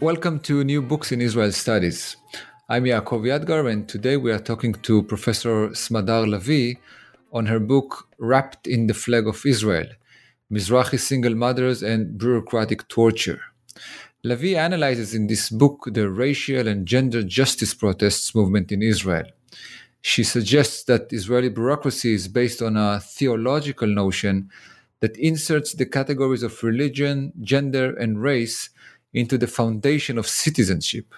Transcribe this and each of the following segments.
Welcome to New Books in Israel Studies. I'm Yaakov Yadgar, and today we are talking to Professor Smadar Lavie on her book Wrapped in the Flag of Israel Mizrahi Single Mothers and Bureaucratic Torture. Lavie analyzes in this book the racial and gender justice protests movement in Israel. She suggests that Israeli bureaucracy is based on a theological notion that inserts the categories of religion, gender, and race into the foundation of citizenship.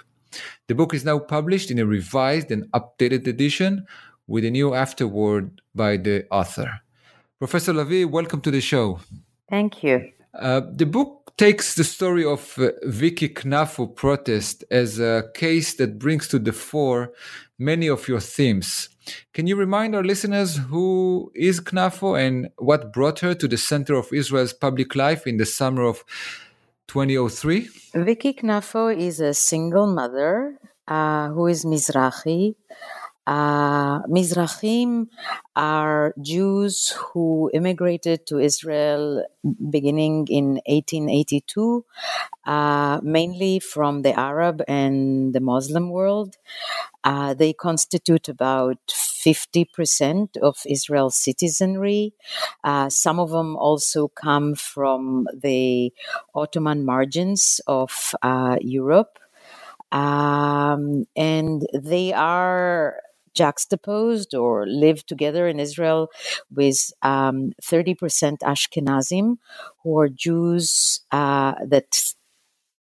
The book is now published in a revised and updated edition with a new afterword by the author. Professor Lavie, welcome to the show. Thank you. Uh, the book takes the story of uh, Vicky Knafo protest as a case that brings to the fore many of your themes. Can you remind our listeners who is Knafo and what brought her to the center of Israel's public life in the summer of 2003? Vicky Knafo is a single mother uh, who is Mizrahi. Uh, Mizrahim are Jews who immigrated to Israel beginning in 1882, uh, mainly from the Arab and the Muslim world. Uh, they constitute about 50% of Israel's citizenry. Uh, some of them also come from the Ottoman margins of uh, Europe. Um, and they are juxtaposed or live together in Israel with um, 30% Ashkenazim, who are Jews uh, that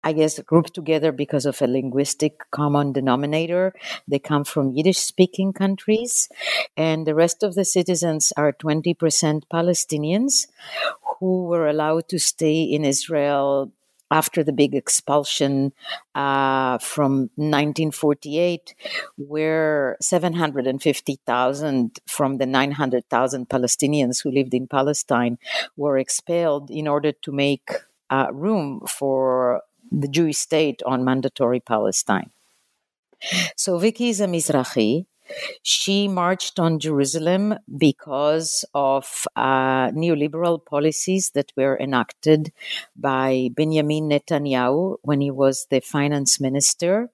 I guess, grouped together because of a linguistic common denominator. They come from Yiddish speaking countries, and the rest of the citizens are 20% Palestinians who were allowed to stay in Israel after the big expulsion uh, from 1948, where 750,000 from the 900,000 Palestinians who lived in Palestine were expelled in order to make uh, room for the Jewish state on mandatory Palestine. So Vicky is a Mizrahi. She marched on Jerusalem because of uh, neoliberal policies that were enacted by Benjamin Netanyahu when he was the finance minister.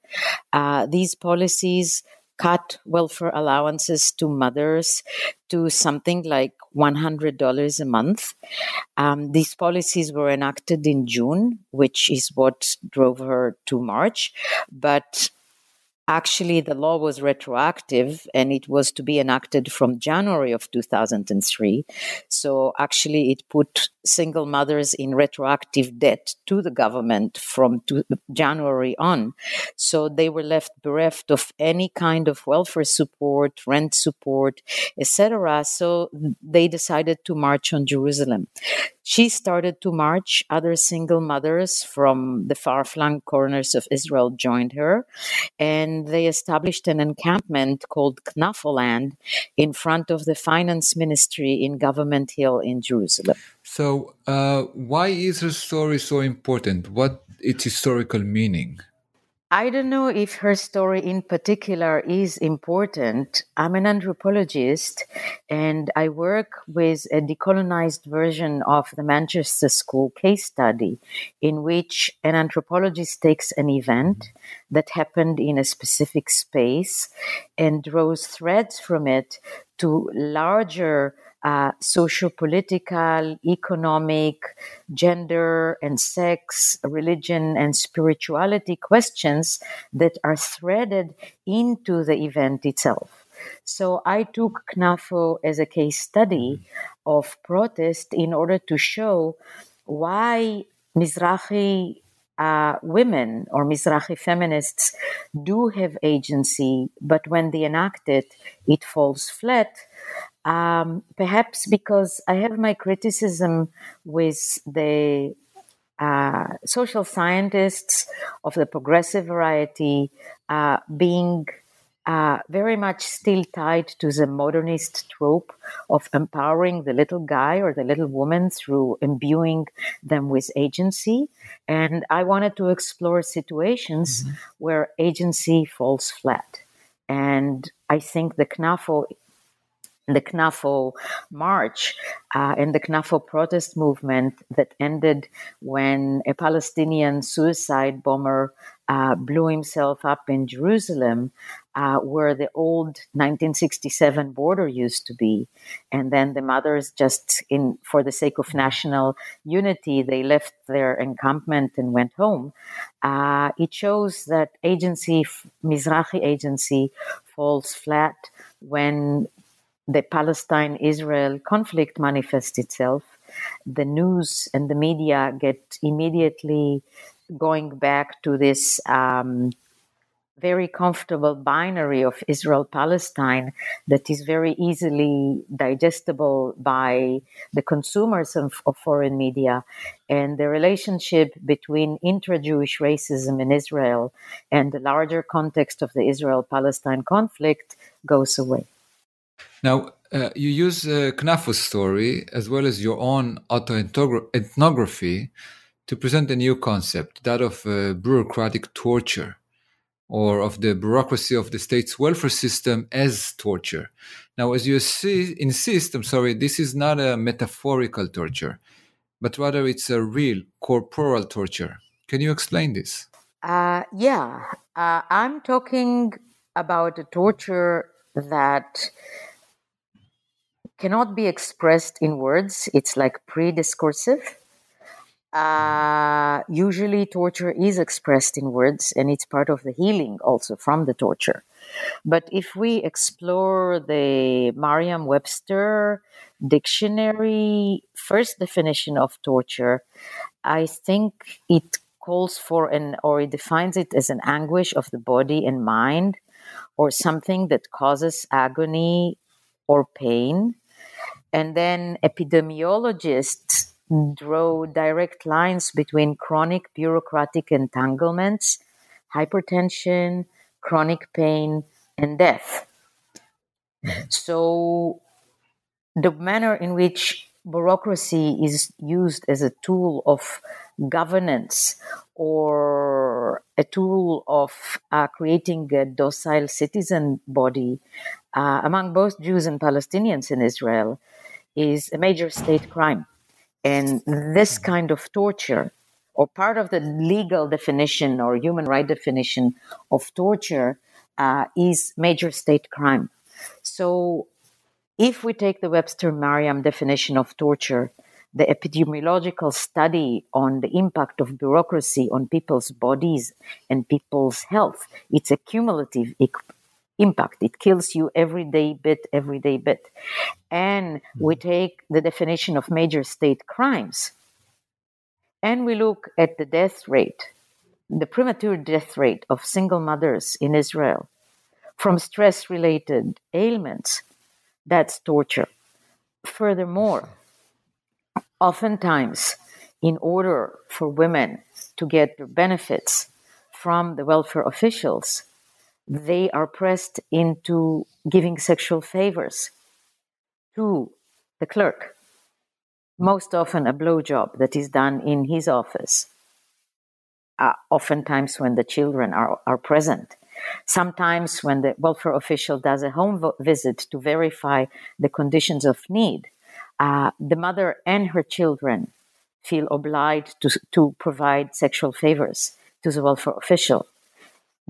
Uh, these policies cut welfare allowances to mothers to something like $100 a month. Um, these policies were enacted in June, which is what drove her to March. But actually the law was retroactive and it was to be enacted from January of 2003. So actually it put single mothers in retroactive debt to the government from January on. So they were left bereft of any kind of welfare support, rent support, etc. So they decided to march on Jerusalem. She started to march. Other single mothers from the far flung corners of Israel joined her, and they established an encampment called Knafoland in front of the finance ministry in Government Hill in Jerusalem. So, uh, why is her story so important? What its historical meaning? I don't know if her story in particular is important. I'm an anthropologist and I work with a decolonized version of the Manchester School case study, in which an anthropologist takes an event that happened in a specific space and draws threads from it to larger uh, socio-political, economic, gender and sex, religion and spirituality questions that are threaded into the event itself. So I took Knafo as a case study of protest in order to show why Mizrahi uh, women or Mizrahi feminists do have agency, but when they enact it, it falls flat um, perhaps because I have my criticism with the uh, social scientists of the progressive variety uh, being uh, very much still tied to the modernist trope of empowering the little guy or the little woman through imbuing them with agency. And I wanted to explore situations mm-hmm. where agency falls flat. And I think the KNAFO the KNAFO march uh, and the KNAFO protest movement that ended when a Palestinian suicide bomber uh, blew himself up in Jerusalem, uh, where the old 1967 border used to be, and then the mothers just in for the sake of national unity they left their encampment and went home. Uh, it shows that agency, Mizrahi agency, falls flat when the Palestine Israel conflict manifests itself, the news and the media get immediately going back to this um, very comfortable binary of Israel Palestine that is very easily digestible by the consumers of, of foreign media. And the relationship between intra Jewish racism in Israel and the larger context of the Israel Palestine conflict goes away. Now, uh, you use uh, KNAFO's story as well as your own autoethnography to present a new concept, that of uh, bureaucratic torture, or of the bureaucracy of the state's welfare system as torture. Now, as you see, insist, I'm sorry, this is not a metaphorical torture, but rather it's a real corporal torture. Can you explain this? Uh, yeah, uh, I'm talking about a torture that cannot be expressed in words. It's like pre discursive. Uh, usually, torture is expressed in words, and it's part of the healing also from the torture. But if we explore the Merriam Webster dictionary first definition of torture, I think it calls for an, or it defines it as an anguish of the body and mind, or something that causes agony or pain and then epidemiologists draw direct lines between chronic bureaucratic entanglements, hypertension, chronic pain, and death. So, the manner in which bureaucracy is used as a tool of governance or a tool of uh, creating a docile citizen body uh, among both Jews and Palestinians in Israel is a major state crime. And this kind of torture, or part of the legal definition or human right definition of torture, uh, is major state crime. So, if we take the Webster Merriam definition of torture, the epidemiological study on the impact of bureaucracy on people's bodies and people's health, it's a cumulative impact. It kills you every day bit, every day bit. And we mm-hmm. take the definition of major state crimes and we look at the death rate, the premature death rate of single mothers in Israel from stress related ailments. That's torture. Furthermore, oftentimes, in order for women to get their benefits from the welfare officials, they are pressed into giving sexual favors to the clerk. Most often, a blowjob that is done in his office, uh, oftentimes when the children are, are present. Sometimes, when the welfare official does a home vo- visit to verify the conditions of need, uh, the mother and her children feel obliged to, to provide sexual favors to the welfare official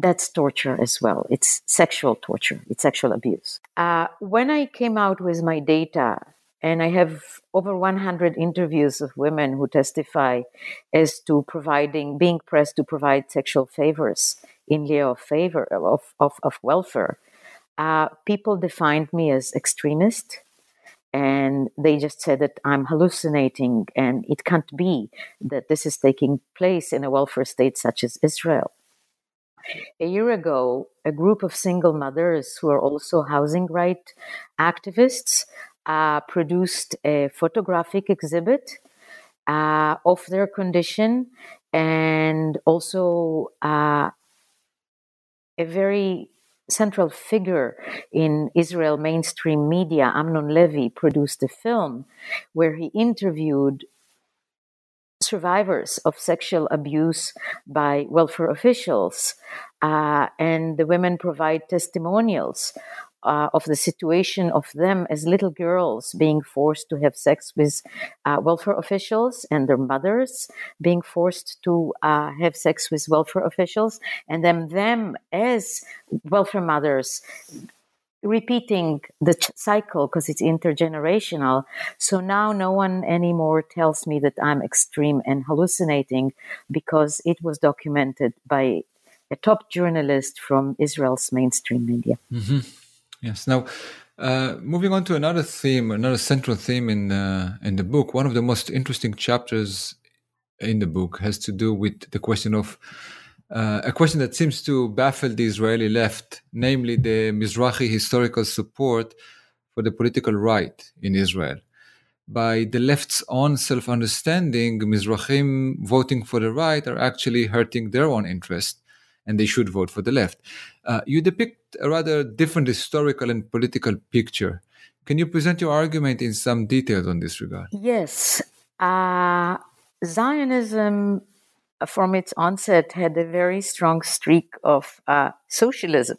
that's torture as well. It's sexual torture, it's sexual abuse. Uh, when I came out with my data, and I have over 100 interviews of women who testify as to providing, being pressed to provide sexual favors in lieu of favor of, of, of welfare. Uh, people defined me as extremist, and they just said that I'm hallucinating, and it can't be that this is taking place in a welfare state such as Israel. A year ago, a group of single mothers who are also housing right activists uh, produced a photographic exhibit uh, of their condition and also uh, a very central figure in Israel mainstream media, Amnon Levy, produced a film where he interviewed survivors of sexual abuse by welfare officials. Uh, and the women provide testimonials uh, of the situation of them as little girls being forced to have sex with uh, welfare officials and their mothers being forced to uh, have sex with welfare officials and then them as welfare mothers repeating the cycle because it's intergenerational. So now no one anymore tells me that I'm extreme and hallucinating because it was documented by a top journalist from Israel's mainstream media. Mm-hmm. Yes. Now, uh, moving on to another theme, another central theme in uh, in the book. One of the most interesting chapters in the book has to do with the question of uh, a question that seems to baffle the Israeli left, namely the Mizrahi historical support for the political right in Israel. By the left's own self understanding, Mizrahim voting for the right are actually hurting their own interest and they should vote for the left. Uh, you depict a rather different historical and political picture. Can you present your argument in some details on this regard? Yes. Uh, Zionism, from its onset, had a very strong streak of uh, socialism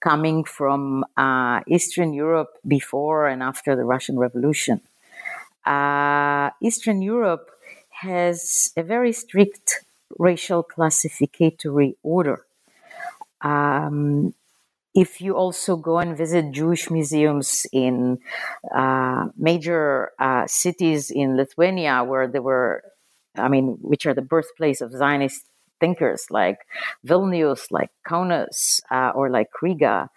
coming from uh, Eastern Europe before and after the Russian Revolution. Uh, Eastern Europe has a very strict racial classificatory order. Um, if you also go and visit Jewish museums in uh, major uh, cities in Lithuania, where there were, I mean, which are the birthplace of Zionist thinkers like Vilnius, like Kaunas, uh, or like Riga,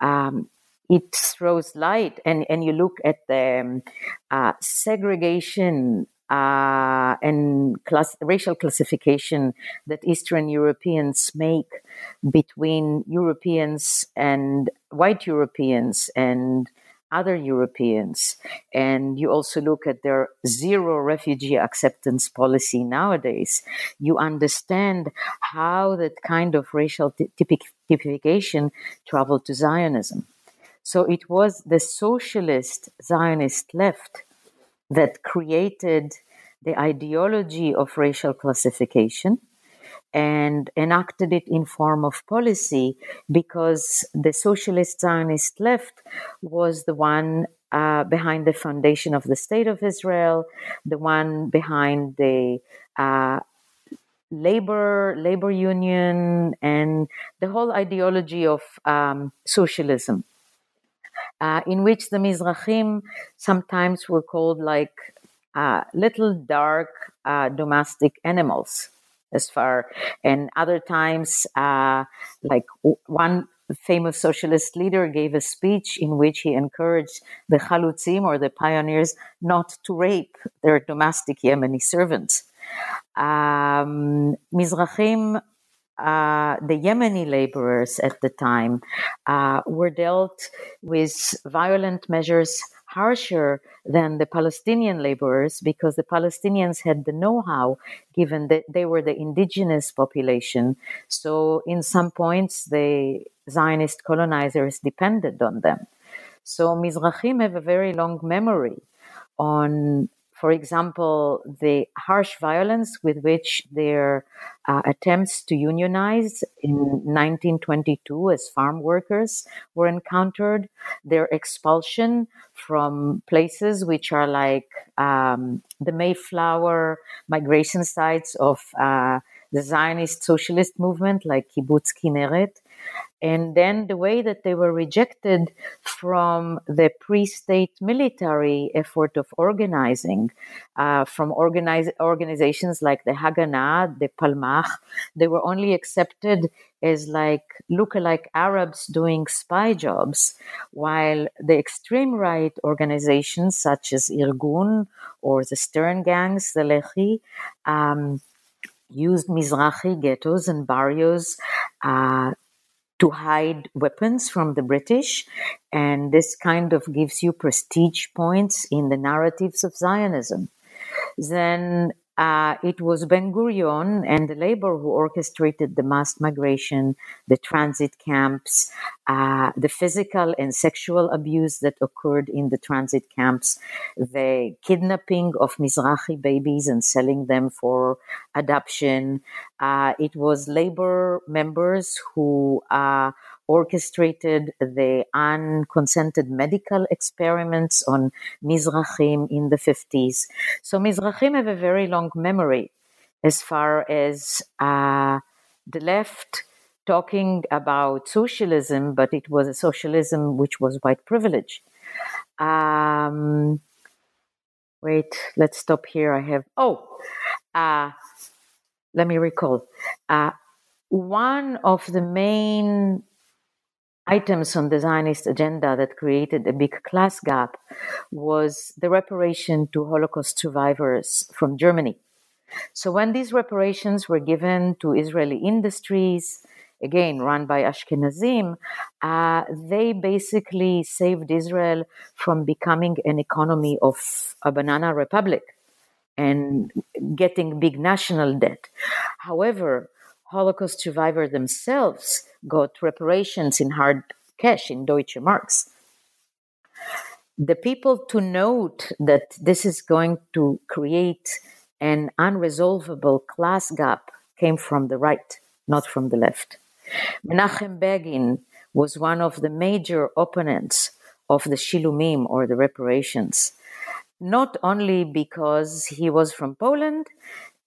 um, it throws light. And, and you look at the um, uh, segregation uh, and class, racial classification that Eastern Europeans make between Europeans and white Europeans and other Europeans. And you also look at their zero refugee acceptance policy nowadays. You understand how that kind of racial typification traveled to Zionism. So it was the socialist Zionist left that created the ideology of racial classification and enacted it in form of policy because the socialist Zionist left was the one uh, behind the foundation of the state of Israel, the one behind the uh, labor labor union and the whole ideology of um, socialism uh, in which the Mizrahim sometimes were called like uh, little dark uh, domestic animals, as far, and other times, uh, like one famous socialist leader gave a speech in which he encouraged the chalutzim or the pioneers not to rape their domestic Yemeni servants. Um, Mizrahim uh, the Yemeni laborers at the time uh, were dealt with violent measures harsher than the Palestinian laborers because the Palestinians had the know how, given that they were the indigenous population. So, in some points, the Zionist colonizers depended on them. So, Mizrahim have a very long memory on for example, the harsh violence with which their uh, attempts to unionize in 1922 as farm workers were encountered, their expulsion from places which are like um, the Mayflower migration sites of uh, the Zionist socialist movement, like Kibbutz Kinneret, and then the way that they were rejected from the pre-state military effort of organizing, uh, from organize, organizations like the Haganah, the Palmach, they were only accepted as like look-alike Arabs doing spy jobs, while the extreme right organizations such as Irgun or the Stern gangs, the Lehi, um, used Mizrahi ghettos and barrios uh, to hide weapons from the British. And this kind of gives you prestige points in the narratives of Zionism. then uh, it was Ben Gurion and the labor who orchestrated the mass migration, the transit camps, uh, the physical and sexual abuse that occurred in the transit camps, the kidnapping of Mizrahi babies and selling them for adoption. Uh, it was labor members who uh, orchestrated the unconsented medical experiments on Mizrahim in the 50s. So Mizrahim have a very long memory as far as uh, the left talking about socialism, but it was a socialism which was white privilege. Um, wait, let's stop here. I have, oh, uh, let me recall. Uh, one of the main items on the Zionist agenda that created a big class gap was the reparation to Holocaust survivors from Germany. So when these reparations were given to Israeli industries, again run by Ashkenazim, uh, they basically saved Israel from becoming an economy of a banana republic and getting big national debt. However, Holocaust survivors themselves got reparations in hard cash, in Deutsche Marks. The people to note that this is going to create an unresolvable class gap came from the right, not from the left. Menachem Begin was one of the major opponents of the Shilumim or the reparations, not only because he was from Poland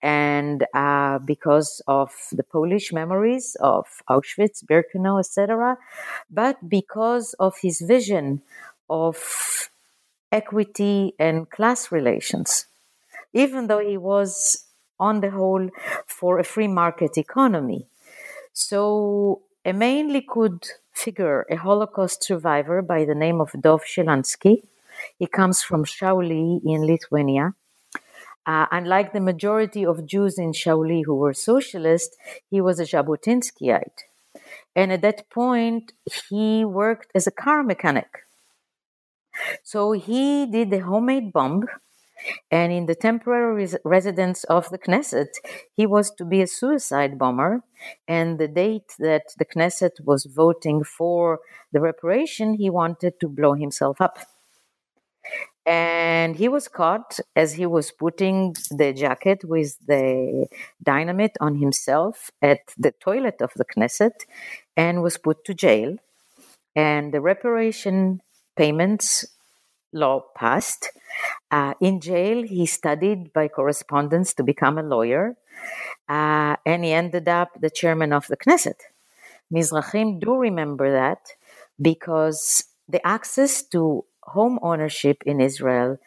and uh, because of the Polish memories of Auschwitz, Birkenau, etc., but because of his vision of equity and class relations. Even though he was, on the whole, for a free market economy. So, a main Likud figure, a Holocaust survivor by the name of Dov Shilansky, he comes from Shauli in Lithuania uh, unlike the majority of Jews in Shauli who were socialist, he was a Jabotinskyite. And at that point, he worked as a car mechanic. So he did the homemade bomb, and in the temporary res- residence of the Knesset, he was to be a suicide bomber. And the date that the Knesset was voting for the reparation, he wanted to blow himself up and he was caught as he was putting the jacket with the dynamite on himself at the toilet of the Knesset and was put to jail. And the reparation payments law passed. Uh, in jail, he studied by correspondence to become a lawyer, uh, and he ended up the chairman of the Knesset. Mizrahim do remember that because the access to home ownership in Israel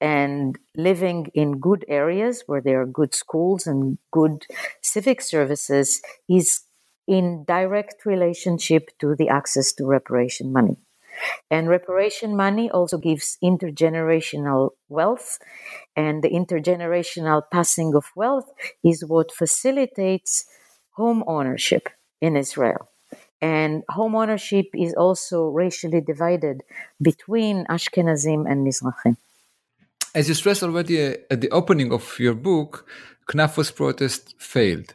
and living in good areas where there are good schools and good civic services is in direct relationship to the access to reparation money. And reparation money also gives intergenerational wealth, and the intergenerational passing of wealth is what facilitates home ownership in Israel. And home ownership is also racially divided between Ashkenazim and Mizrahim. As you stressed already uh, at the opening of your book, Knafos protest failed.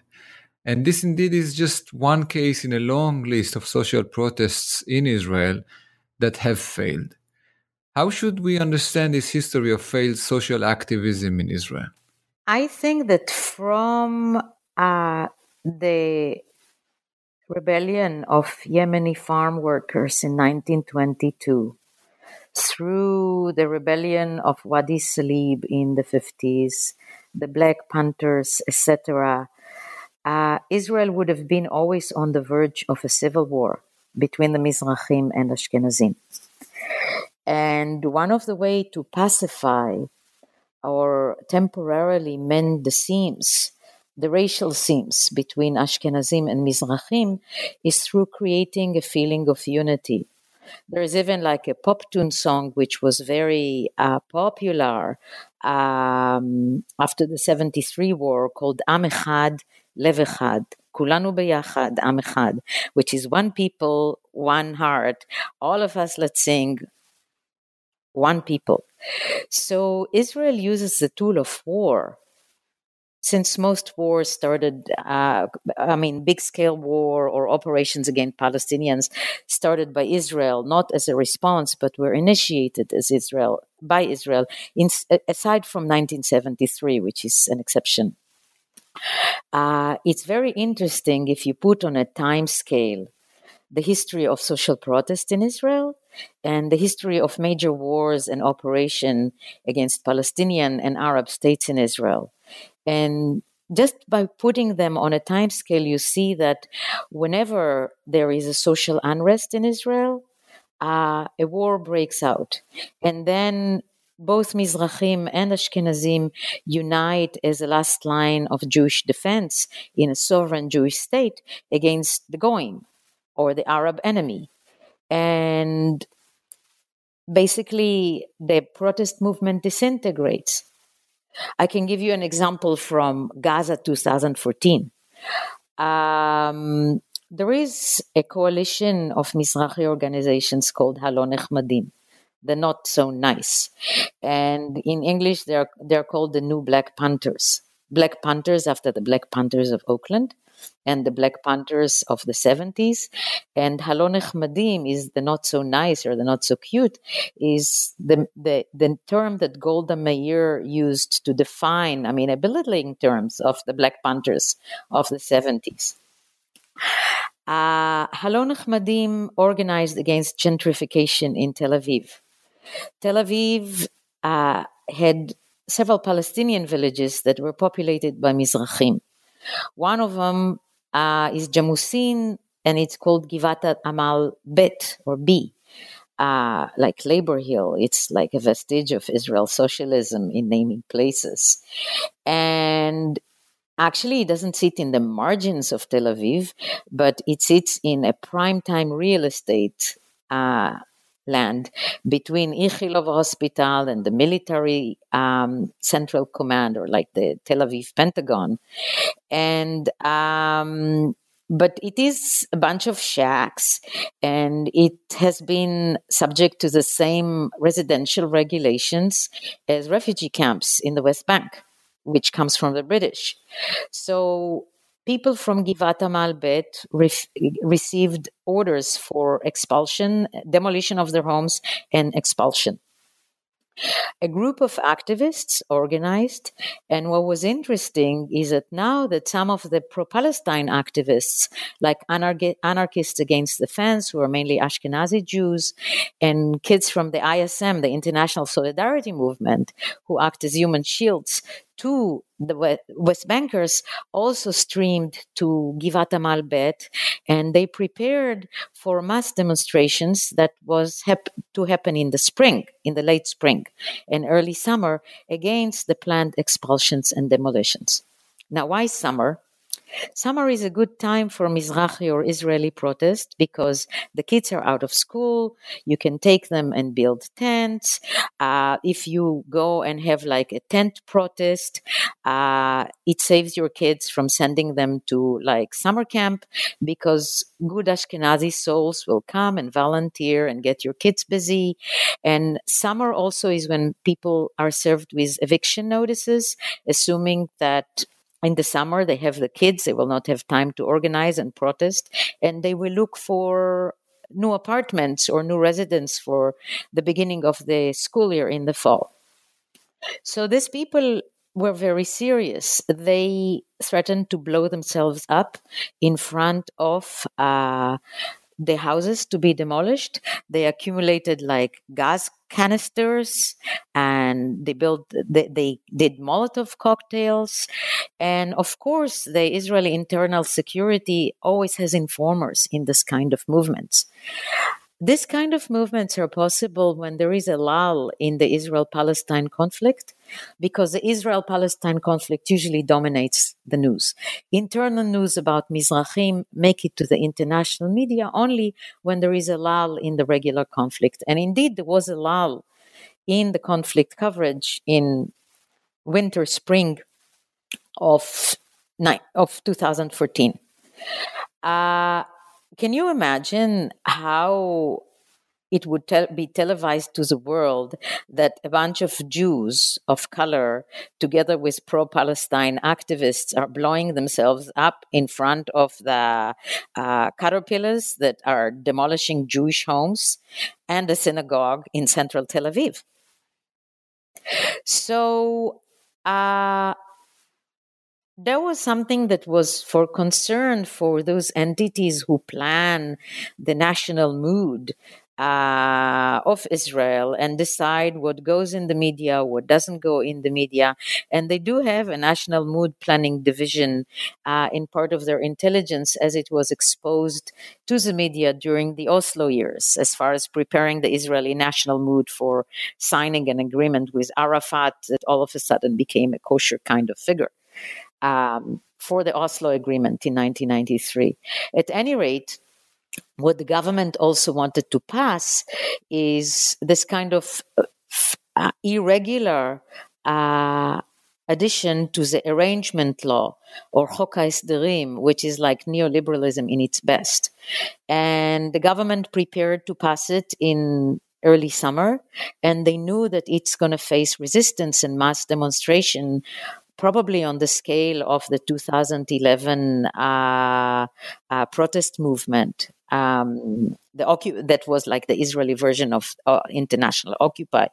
And this indeed is just one case in a long list of social protests in Israel that have failed. How should we understand this history of failed social activism in Israel? I think that from uh, the rebellion of Yemeni farm workers in 1922 through the rebellion of Wadi Salib in the 50s, the Black Panthers, etc., uh, Israel would have been always on the verge of a civil war between the Mizrahim and Ashkenazim. And one of the way to pacify or temporarily mend the seams the racial seams between Ashkenazim and Mizrahim is through creating a feeling of unity. There is even like a pop tune song which was very uh, popular um, after the 73 war called Am Echad Lev Echad. Kulanu Echad, which is one people, one heart. All of us, let's sing one people. So Israel uses the tool of war since most wars started, uh, I mean, big scale war or operations against Palestinians started by Israel, not as a response, but were initiated as Israel by Israel, in, aside from 1973, which is an exception. Uh, it's very interesting if you put on a time scale the history of social protest in Israel and the history of major wars and operation against Palestinian and Arab states in Israel. And just by putting them on a time scale, you see that whenever there is a social unrest in Israel, uh, a war breaks out. And then both Mizrahim and Ashkenazim unite as a last line of Jewish defense in a sovereign Jewish state against the Goyim or the Arab enemy. And basically, the protest movement disintegrates. I can give you an example from Gaza 2014. Um, there is a coalition of Mizrahi organizations called Halo Nechmadim, the not so nice. And in English, they're, they're called the New Black Panthers. Black Panthers after the Black Panthers of Oakland and the Black Panthers of the 70s. And Halo Nechmadim is the not so nice or the not so cute, is the, the, the term that Golda Meir used to define, I mean, a belittling terms of the Black Panthers of the 70s. Uh, Halo Nechmadim organized against gentrification in Tel Aviv. Tel Aviv uh, had several Palestinian villages that were populated by Mizrahim. One of them uh, is Jamusin, and it's called Givat Amal Bet or B. Uh, like Labor Hill, it's like a vestige of Israel socialism in naming places. And actually, it doesn't sit in the margins of Tel Aviv, but it sits in a prime-time real estate uh, land between Ichilov Hospital and the military um, central command, or like the Tel Aviv Pentagon. And um, but it is a bunch of shacks and it has been subject to the same residential regulations as refugee camps in the West Bank, which comes from the British. So people from Givat Amal Bet received orders for expulsion, demolition of their homes, and expulsion. A group of activists organized, and what was interesting is that now that some of the pro Palestine activists, like anarchists against the fence, who are mainly Ashkenazi Jews, and kids from the ISM, the International Solidarity Movement, who act as human shields to the West Bankers also streamed to Givat Amal Bet, and they prepared for mass demonstrations that was hap- to happen in the spring, in the late spring and early summer, against the planned expulsions and demolitions. Now, why summer? Summer is a good time for Mizrahi or Israeli protest because the kids are out of school. You can take them and build tents. Uh, if you go and have like a tent protest, uh, it saves your kids from sending them to like summer camp because good Ashkenazi souls will come and volunteer and get your kids busy. And summer also is when people are served with eviction notices, assuming that in the summer they have the kids they will not have time to organize and protest and they will look for new apartments or new residents for the beginning of the school year in the fall so these people were very serious. They threatened to blow themselves up in front of uh, the houses to be demolished. They accumulated like gas canisters and they built they, they, did molotov cocktails and of course the israeli internal security always has informers in this kind of movements this kind of movements are possible when there is a lull in the Israel Palestine conflict, because the Israel Palestine conflict usually dominates the news. Internal news about Mizrahim make it to the international media only when there is a lull in the regular conflict. And indeed, there was a lull in the conflict coverage in winter, spring of, of 2014. Uh, can you imagine how it would te- be televised to the world that a bunch of Jews of color, together with pro Palestine activists, are blowing themselves up in front of the uh, caterpillars that are demolishing Jewish homes and a synagogue in central Tel Aviv. So, uh, there was something that was for concern for those entities who plan the national mood uh, of Israel and decide what goes in the media, what doesn't go in the media. And they do have a national mood planning division uh, in part of their intelligence as it was exposed to the media during the Oslo years, as far as preparing the Israeli national mood for signing an agreement with Arafat that all of a sudden became a kosher kind of figure. Um, for the Oslo Agreement in 1993. At any rate, what the government also wanted to pass is this kind of uh, irregular uh, addition to the arrangement law or Chok HaHesderim, which is like neoliberalism in its best. And the government prepared to pass it in early summer, and they knew that it's going to face resistance and mass demonstration probably on the scale of the 2011 uh, uh, protest movement um, the occu- that was like the Israeli version of uh, international occupy.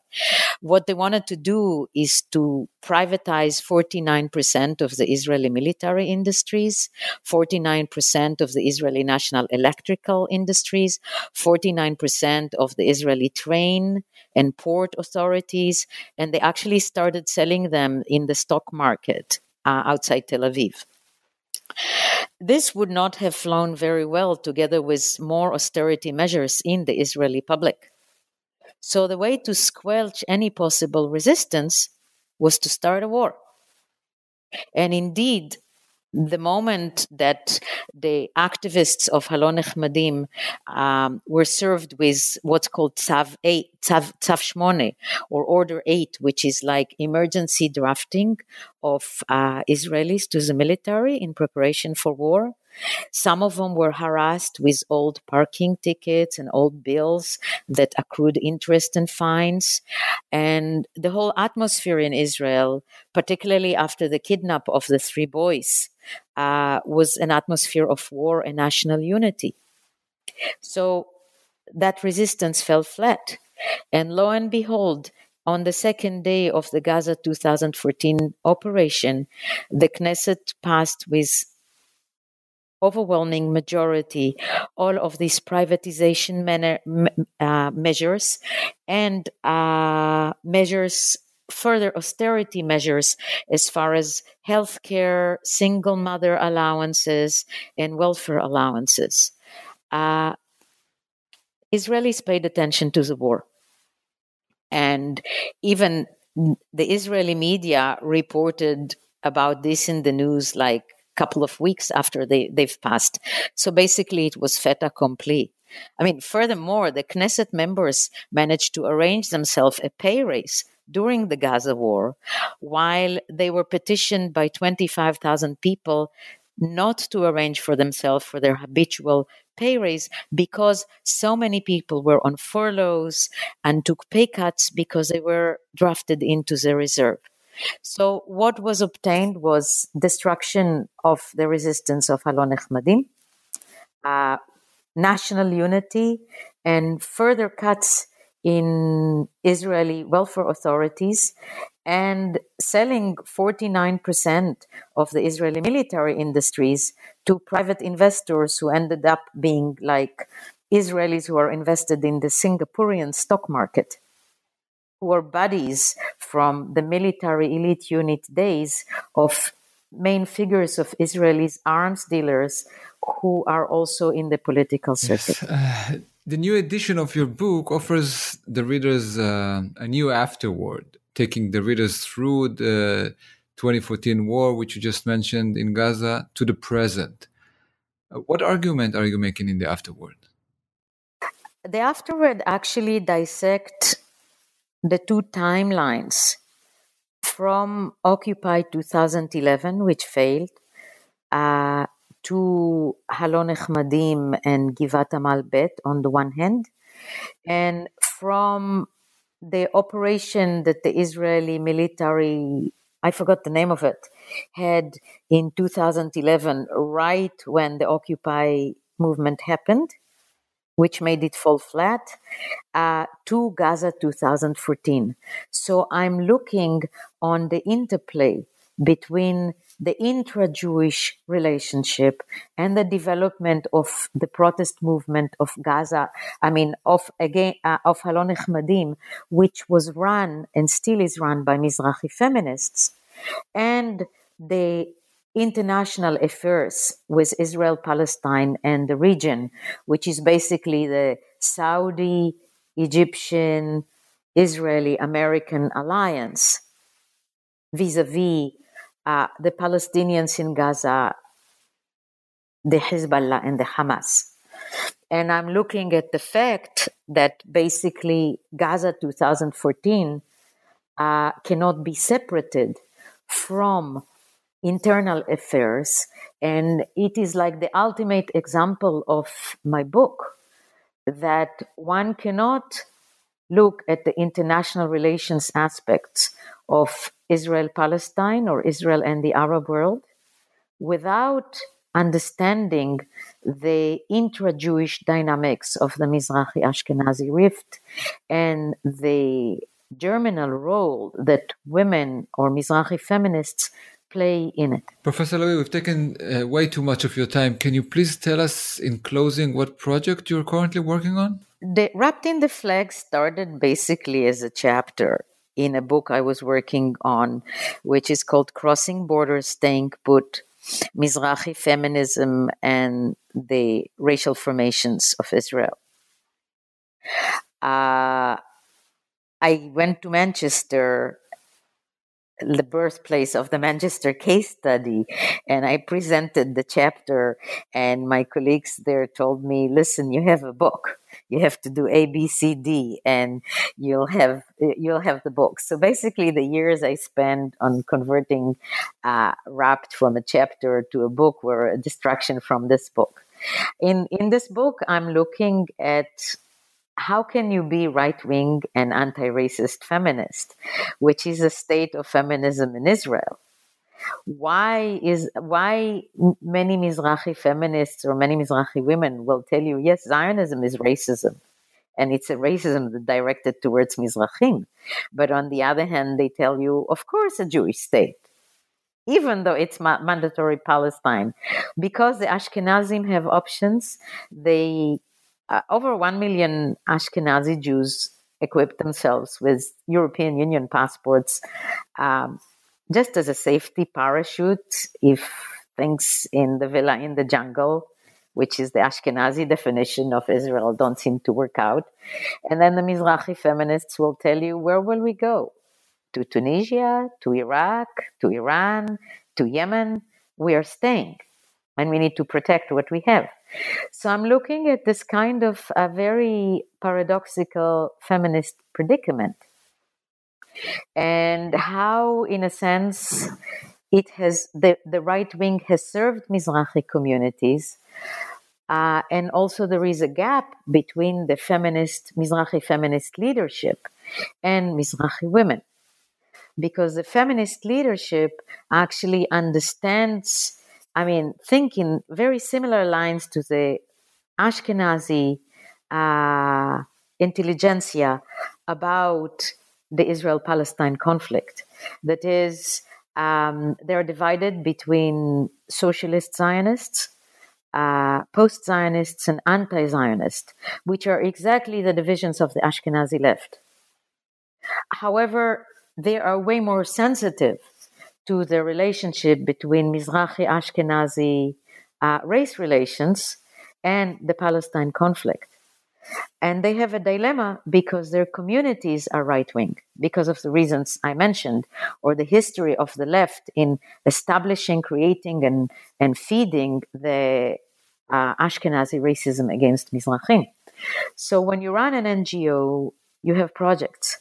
What they wanted to do is to privatize 49% of the Israeli military industries, 49% of the Israeli national electrical industries, 49% of the Israeli train and port authorities, and they actually started selling them in the stock market uh, outside Tel Aviv. This would not have flown very well together with more austerity measures in the Israeli public. So, the way to squelch any possible resistance was to start a war. And indeed, the moment that the activists of Halo Nechmadim um, were served with what's called Tzav 8, Tzav, Tzav 8, or Order 8, which is like emergency drafting of uh, Israelis to the military in preparation for war, some of them were harassed with old parking tickets and old bills that accrued interest and fines. And the whole atmosphere in Israel, particularly after the kidnap of the three boys, uh, was an atmosphere of war and national unity. So that resistance fell flat. And lo and behold, on the second day of the Gaza 2014 operation, the Knesset passed with overwhelming majority all of these privatization manner, uh, measures and uh, measures further austerity measures as far as healthcare, single mother allowances, and welfare allowances. Uh, Israelis paid attention to the war. And even the Israeli media reported about this in the news like couple of weeks after they, they've passed. So basically, it was fait accompli. I mean, furthermore, the Knesset members managed to arrange themselves a pay raise during the Gaza war, while they were petitioned by 25,000 people not to arrange for themselves for their habitual pay raise because so many people were on furloughs and took pay cuts because they were drafted into the reserve. So what was obtained was destruction of the resistance of Halo Nechmadim, uh, national unity, and further cuts in Israeli welfare authorities, and selling 49% of the Israeli military industries to private investors who ended up being like Israelis who are invested in the Singaporean stock market who are buddies from the military elite unit days of main figures of Israelis arms dealers who are also in the political circuit. Yes. Uh, the new edition of your book offers the readers uh, a new afterword, taking the readers through the 2014 war, which you just mentioned in Gaza, to the present. Uh, what argument are you making in the afterword? The afterword actually dissect the two timelines from Occupy 2011, which failed, uh, to Halo Nechmadim and Givat Amal Bet on the one hand, And from the operation that the Israeli military, I forgot the name of it, had in 2011, right when the Occupy movement happened, which made it fall flat, uh, to Gaza 2014. So I'm looking on the interplay between the intra-Jewish relationship and the development of the protest movement of Gaza, I mean, of again uh, of Halon which was run and still is run by Mizrahi feminists, and the international affairs with Israel, Palestine, and the region, which is basically the Saudi, Egyptian, Israeli American alliance vis a vis the Palestinians in Gaza, the Hezbollah, and the Hamas. And I'm looking at the fact that basically Gaza 2014 uh, cannot be separated from internal affairs. And it is like the ultimate example of my book that one cannot look at the international relations aspects of Israel Palestine or Israel and the Arab world without understanding the intra Jewish dynamics of the Mizrahi Ashkenazi rift and the germinal role that women or Mizrahi feminists play in it. Professor Lavie, we've taken uh, way too much of your time. Can you please tell us in closing what project you're currently working on? The Wrapped in the Flag started basically as a chapter in a book I was working on, which is called Crossing Borders, Staying Put Mizrahi Feminism and the Racial Formations of Israel. Uh, I went to Manchester the birthplace of the Manchester case study. And I presented the chapter, and my colleagues there told me, listen, you have a book. You have to do A, B, C, D, and you'll have you'll have the book. So basically, the years I spent on converting uh, from a chapter to a book were a distraction from this book. In in this book, I'm looking at how can you be right wing and anti racist feminist, which is a state of feminism in Israel? Why is why many Mizrahi feminists or many Mizrahi women will tell you, yes, Zionism is racism, and it's a racism that directed towards Mizrahim. But on the other hand, they tell you, of course, a Jewish state even though it's ma- mandatory Palestine. Because the Ashkenazim have options, they uh, over 1 million Ashkenazi Jews equipped themselves with European Union passports um, just as a safety parachute if things in the villa in the jungle, which is the Ashkenazi definition of Israel, don't seem to work out. And then the Mizrahi feminists will tell you, where will we go? To Tunisia, to Iraq, to Iran, to Yemen? We are staying and we need to protect what we have. So I'm looking at this kind of a very paradoxical feminist predicament and how, in a sense, it has the, the right wing has served Mizrahi communities. Uh, and also, there is a gap between the feminist, Mizrahi feminist leadership and Mizrahi women. Because the feminist leadership actually understands I mean, think in very similar lines to the Ashkenazi uh, intelligentsia about the Israel Palestine conflict. That is, um, they're divided between socialist Zionists, uh, post Zionists, and anti Zionists, which are exactly the divisions of the Ashkenazi left. However, they are way more sensitive to the relationship between Mizrahi Ashkenazi uh, race relations and the Palestine conflict. And they have a dilemma because their communities are right wing, because of the reasons I mentioned, or the history of the left in establishing, creating, and, and feeding the uh, Ashkenazi racism against Mizrahim. So when you run an NGO, you have projects.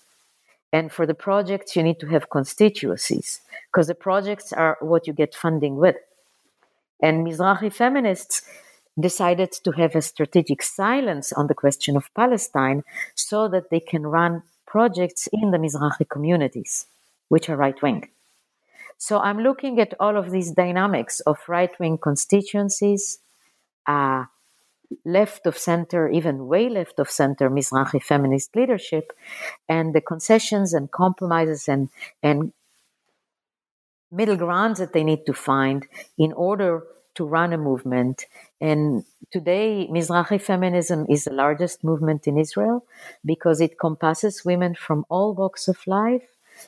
And for the projects, you need to have constituencies because the projects are what you get funding with. And Mizrahi feminists decided to have a strategic silence on the question of Palestine so that they can run projects in the Mizrahi communities, which are right wing. So I'm looking at all of these dynamics of right wing constituencies, uh, left of center, even way left of center Mizrahi feminist leadership, and the concessions and compromises and, and middle grounds that they need to find in order to run a movement. And today, Mizrahi feminism is the largest movement in Israel because it compasses women from all walks of life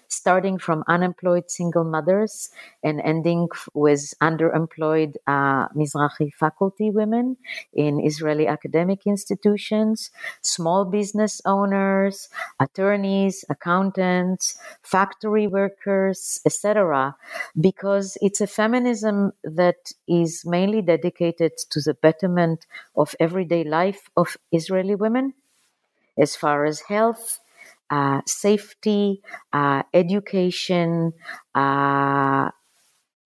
starting from unemployed single mothers and ending with underemployed uh, Mizrahi faculty women in Israeli academic institutions, small business owners, attorneys, accountants, factory workers, etc., because it's a feminism that is mainly dedicated to the betterment of everyday life of Israeli women as far as health, uh, safety, uh, education, uh,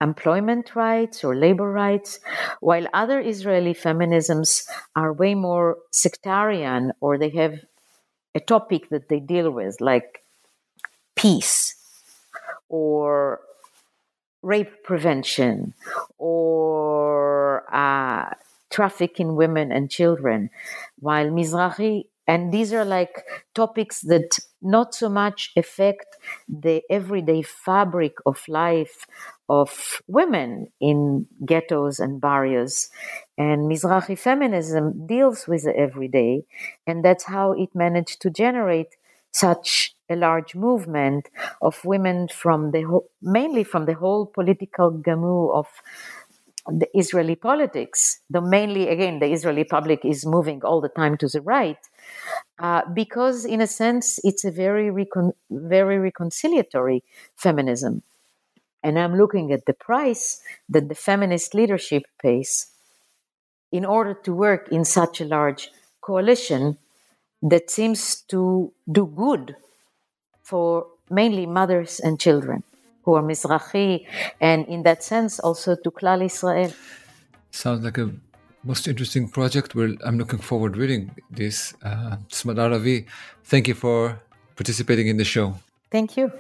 employment rights or labor rights, while other Israeli feminisms are way more sectarian or they have a topic that they deal with, like peace or rape prevention or uh, trafficking women and children, while Mizrahi and these are like topics that not so much affect the everyday fabric of life of women in ghettos and barrios. And Mizrahi feminism deals with the everyday, and that's how it managed to generate such a large movement of women from the mainly from the whole political gamu of the Israeli politics, though mainly, again, the Israeli public is moving all the time to the right, uh, because in a sense, it's a very, recon- very reconciliatory feminism. And I'm looking at the price that the feminist leadership pays in order to work in such a large coalition that seems to do good for mainly mothers and children who are Mizrahi, and in that sense also to Klal Israel. Sounds like a most interesting project. Well, I'm looking forward to reading this. Uh, Smadar Lavie, thank you for participating in the show. Thank you.